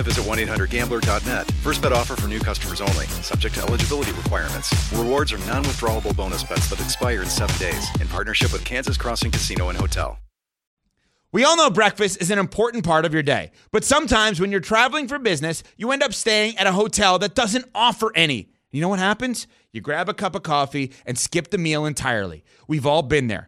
visit 1-800-GAMBLER.net. First bet offer for new customers only. Subject to eligibility requirements. Rewards are non-withdrawable bonus bets that expire in seven days. In partnership with Kansas Crossing Casino and Hotel. We all know breakfast is an important part of your day, but sometimes when you're traveling for business, you end up staying at a hotel that doesn't offer any. You know what happens? You grab a cup of coffee and skip the meal entirely. We've all been there.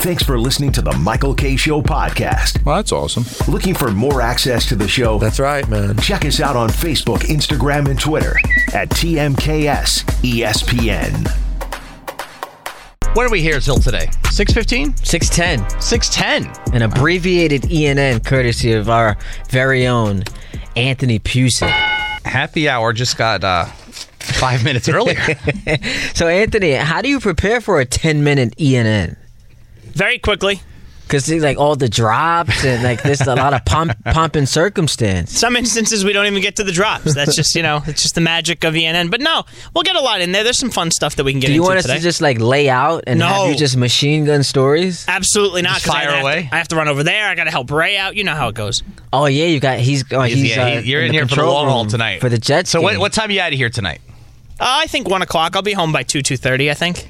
Thanks for listening to the Michael Kay Show podcast. Well, that's awesome. Looking for more access to the show? That's right, man. Check us out on Facebook, Instagram, and Twitter at TMKS ESPN. What are we here till today? 615? 610. 610. An abbreviated ENN courtesy of our very own Anthony Pusey. Happy hour just got uh, five minutes earlier. so, Anthony, how do you prepare for a 10 minute ENN? Very quickly. Because like all the drops and like there's a lot of pomp, pomp and circumstance. Some instances we don't even get to the drops. That's just you know it's just the magic of ENN. But no, we'll get a lot in there. There's some fun stuff that we can get Do you into want us today. to just like lay out and No. have you just machine gun stories? Absolutely not. Just 'cause I fire to- away? I have to run over there. I got to help Ray out. You know how it goes. Oh yeah, you got he's oh, He's- he's, yeah, uh, he- you're in, the here for the control long haul tonight for the Jets. So what, game. what time are you out of here tonight? Uh, I think one o'clock. I'll be home by two two thirty. I think.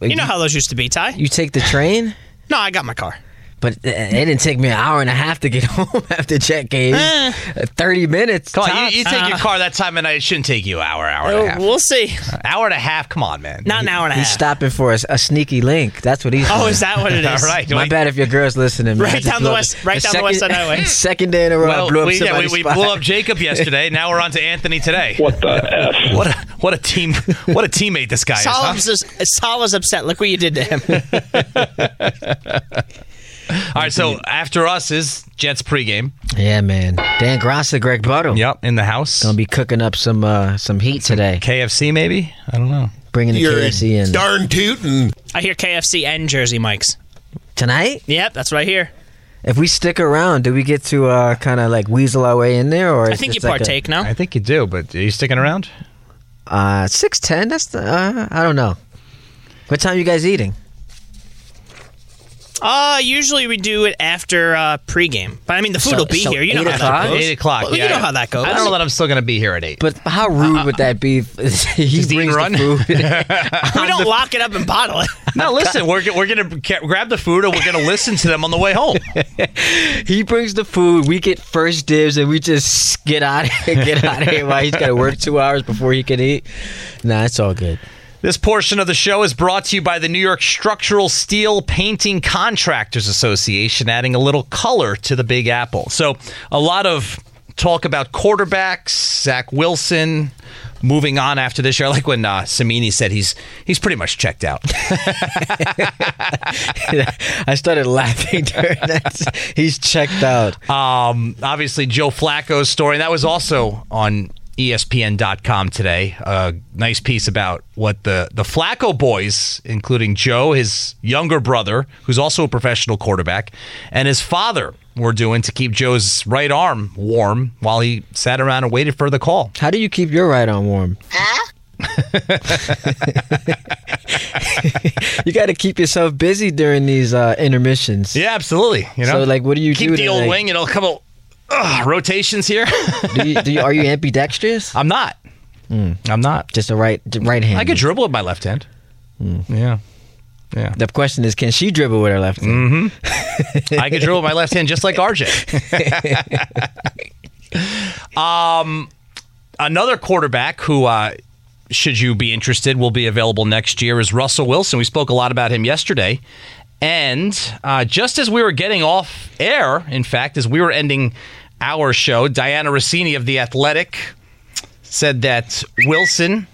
You know how those used to be, Ty. You take the train? No, I got my car. But uh, it didn't take me an hour and a half to get home after check game. Eh. Uh, Thirty minutes. Come on, you, you take your car that time of night. It shouldn't take you an hour, hour and Oh, a half. we'll see. Hour and a half. Come on, man. Not an hour and a half. He's stopping for a, a sneaky link. That's what he's. Oh, doing. is that what it is? All right. My bad if your girl's listening. man. Right down the blew up west- right down the west side highway. Second day in a row, I Well, blew up we, yeah, we, we blew up Jacob yesterday. Now we're on to Anthony today. What the f? What a what a team! What a teammate this guy is. huh? Sal's, Sal's upset. Look what you did to him. All right, so after us is Jets pregame. Yeah, man. Dan Grassa, Greg Buttle. Yep, in the house. Gonna be cooking up some uh, some heat today. KFC maybe? I don't know. Bringing the You're KFC in darn tootin'. I hear KFC and Jersey Mike's. tonight. Yep, that's what I hear. If we stick around, do we get to uh, kind of like weasel our way in there, or I is think you this like a- partake now. I think you do, but are you sticking around? Uh, six ten. That's the. Uh, I don't know. What time you guys eating? Uh, usually we do it after uh, pregame. But I mean, the food So- will be so here. You know eight how o'clock? that goes. Eight o'clock. Well, yeah. you know how that goes. I don't know that I'm still going to be here at eight. But how rude would that be? if he Just eat brings and the run? food. we don't lock it up and bottle it. no, listen, we're we're going to grab the food and we're going to listen to them on the way home. he brings the food. We get first dibs, and we just get out of here. Get out of here while he's got to work two hours before he can eat. Nah, it's all good. This portion of the show is brought to you by the New York Structural Steel Painting Contractors Association, adding a little color to the Big Apple. So, a lot of talk about quarterbacks, Zach Wilson. Moving on after this year, I like when uh, Cimini said he's he's pretty much checked out. I started laughing during that. He's checked out. Um, obviously, Joe Flacco's story. And that was also on ESPN.com today. A nice piece about what the, the Flacco boys, including Joe, his younger brother, who's also a professional quarterback, and his father were doing to keep Joe's right arm warm while he sat around and waited for the call. How do you keep your right arm warm? you got to keep yourself busy during these uh, intermissions. Yeah, absolutely. You know, So, like, what do you do? keep the old like- wing? It'll come out. Ugh, rotations here. do you, do you, are you ambidextrous? I'm not. I'm not. Just a right right hand. I could dribble with my left hand. Yeah. Yeah. The question is, can she dribble with her left hand? Mm-hmm. I could dribble with my left hand just like RJ. um, another quarterback who, uh, should you be interested, will be available next year is Russell Wilson. We spoke a lot about him yesterday. And uh, just as we were getting off air, in fact, as we were ending our show, Dianna Russini of The Athletic said that Wilson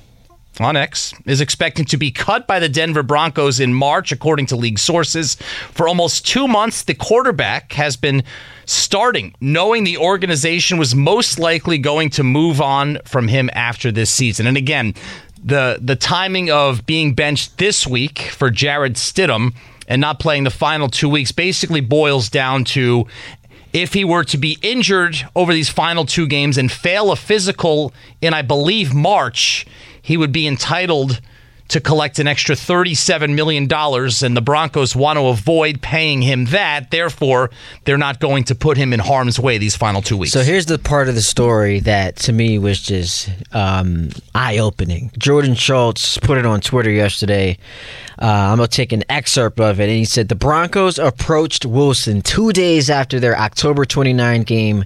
on X is expecting to be cut by the Denver Broncos in March, according to league sources. For almost two months, the quarterback has been starting, knowing the organization was most likely going to move on from him after this season. And again, the the timing of being benched this week for Jarrett Stidham and not playing the final two weeks basically boils down to if he were to be injured over these final two games and fail a physical in, I believe, March, he would be entitled to collect an extra $37 million, and the Broncos want to avoid paying him that. Therefore, they're not going to put him in harm's way these final two weeks. So here's the part of the story that to me was just um, eye opening. Jordan Schultz put it on Twitter yesterday. Uh, I'm going to take an excerpt of it. And he said The Broncos approached Wilson two days after their October 29 game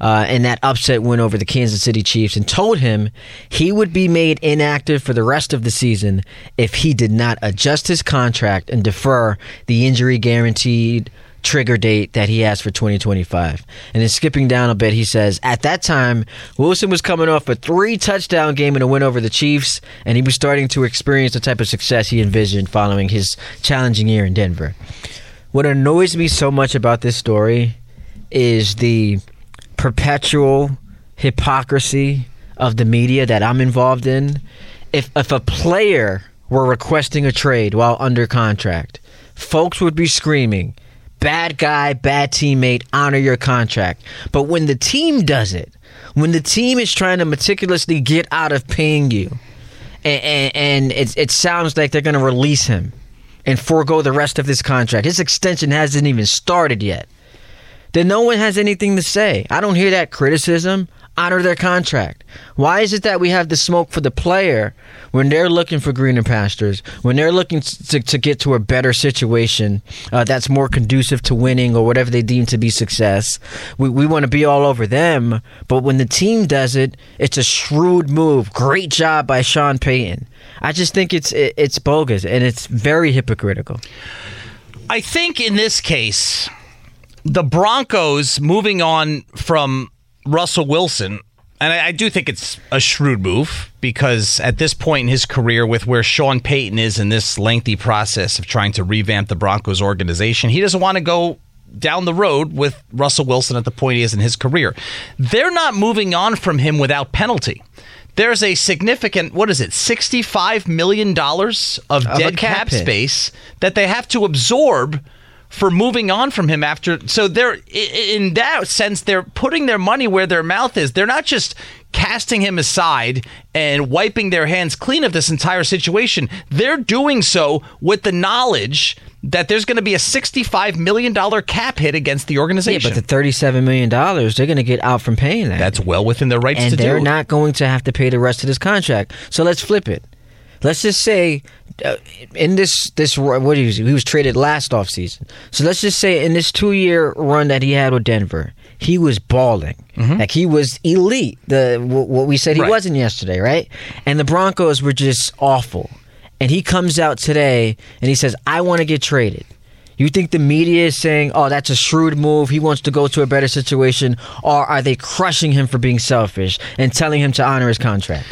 uh, and that upset win over the Kansas City Chiefs and told him he would be made inactive for the rest of the season if he did not adjust his contract and defer the injury guaranteed trigger date that he has for 2025. And then skipping down a bit, he says, At that time, Wilson was coming off a three touchdown game and a win over the Chiefs, and he was starting to experience the type of success he envisioned following his challenging year in Denver. What annoys me so much about this story is the perpetual hypocrisy of the media that I'm involved in. If if a player were requesting a trade while under contract, folks would be screaming, bad guy, bad teammate, honor your contract. But when the team does it, when the team is trying to meticulously get out of paying you, and, and, and it, it sounds like they're going to release him and forego the rest of this contract, his extension hasn't even started yet, then no one has anything to say. I don't hear that criticism honor their contract? Why is it that we have the smoke for the player when they're looking for greener pastures, when they're looking to, to get to a better situation uh, that's more conducive to winning or whatever they deem to be success? We, we want to be all over them, but when the team does it, it's a shrewd move. Great job by Sean Payton. I just think it's it, it's bogus and it's very hypocritical. I think in this case, the Broncos moving on from Russell Wilson, and I, I, do think it's a shrewd move because at this point in his career, with where Sean Payton is in this lengthy process of trying to revamp the Broncos organization, he doesn't want to go down the road with Russell Wilson at the point he is in his career. They're not moving on from him without penalty. There's a significant, what is it, $65 million of, of dead cap, cap space that they have to absorb for moving on from him after. So they're in that sense they're putting their money where their mouth is. They're not just casting him aside and wiping their hands clean of this entire situation. They're doing so with the knowledge that there's going to be a $65 million cap hit against the organization. Yeah, but the $37 million, they're going to get out from paying that. That's well within their rights and to do. And they're not going to have to pay the rest of this contract. So let's flip it. Let's just say uh, in this this what he was he was traded last offseason. So let's just say in this two year run that he had with Denver, he was balling. Mm-hmm. Like he was elite. The what we said he right. wasn't yesterday, right? And the Broncos were just awful. And he comes out today and he says, "I want to get traded." You think the media is saying, "Oh, that's a shrewd move. He wants to go to a better situation," or are they crushing him for being selfish and telling him to honor his contract?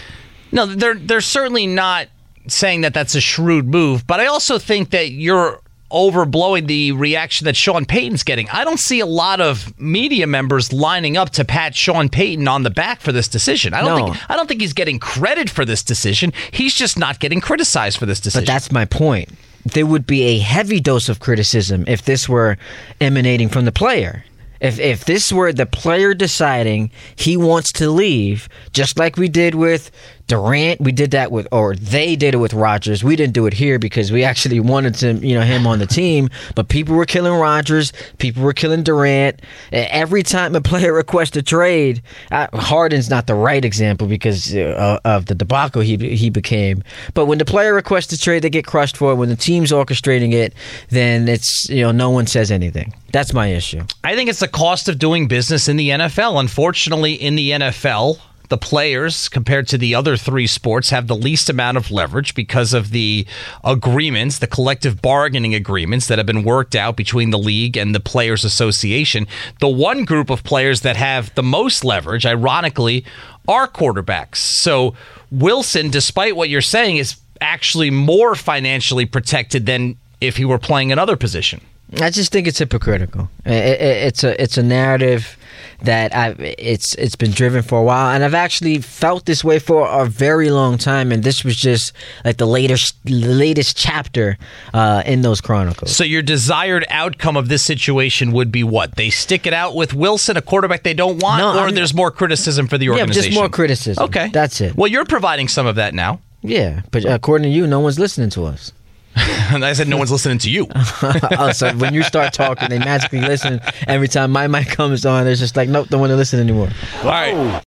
No, they're they're certainly not saying that that's a shrewd move, but I also think that you're overblowing the reaction that Sean Payton's getting. I don't see a lot of media members lining up to pat Sean Payton on the back for this decision. I don't no. think I don't think he's getting credit for this decision. He's just not getting criticized for this decision. But that's my point. There would be a heavy dose of criticism if this were emanating from the player. If if this were the player deciding he wants to leave, just like we did with Durant, we did that with, or they did it with Rodgers. We didn't do it here because we actually wanted to, you know, him on the team. But people were killing Rodgers, people were killing Durant. Every time a player requests a trade, Harden's not the right example because uh, of the debacle he he became. But when the player requests a trade, they get crushed for it. When the team's orchestrating it, then it's you know no one says anything. That's my issue. I think it's the cost of doing business in the NFL. Unfortunately, in the NFL the players compared to the other three sports have the least amount of leverage because of the agreements, the collective bargaining agreements that have been worked out between the league and the players association. The one group of players that have the most leverage, ironically, are quarterbacks. So Wilson, despite what you're saying, is actually more financially protected than if he were playing another position. I just think it's hypocritical. It's a it's a narrative that I it's it's been driven for a while, and I've actually felt this way for a very long time. And this was just like the latest the latest chapter uh, in those chronicles. So your desired outcome of this situation would be what? They stick it out with Wilson, a quarterback they don't want, no, or I'm, there's more criticism for the organization. Yeah, just more criticism. Okay, that's it. Well, you're providing some of that now. Yeah, but according to you, no one's listening to us. I said no one's listening to you. oh, so when you start talking, they magically listen. Every time my mic comes on, it's just like, nope, don't want to listen anymore. All right.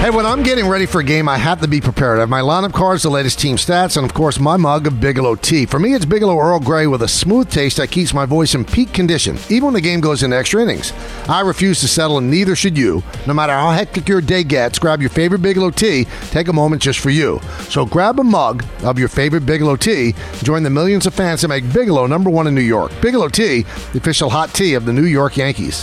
Hey, when I'm getting ready for a game, I have to be prepared. I have my lineup cards, the latest team stats, and of course, my mug of Bigelow tea. For me, it's Bigelow Earl Grey with a smooth taste that keeps my voice in peak condition, even when the game goes into extra innings. I refuse to settle, and neither should you. No matter how hectic your day gets, grab your favorite Bigelow tea. Take a moment just for you. So grab a mug of your favorite Bigelow tea. Join the millions of fans that make Bigelow number one in New York. Bigelow tea, the official hot tea of the New York Yankees.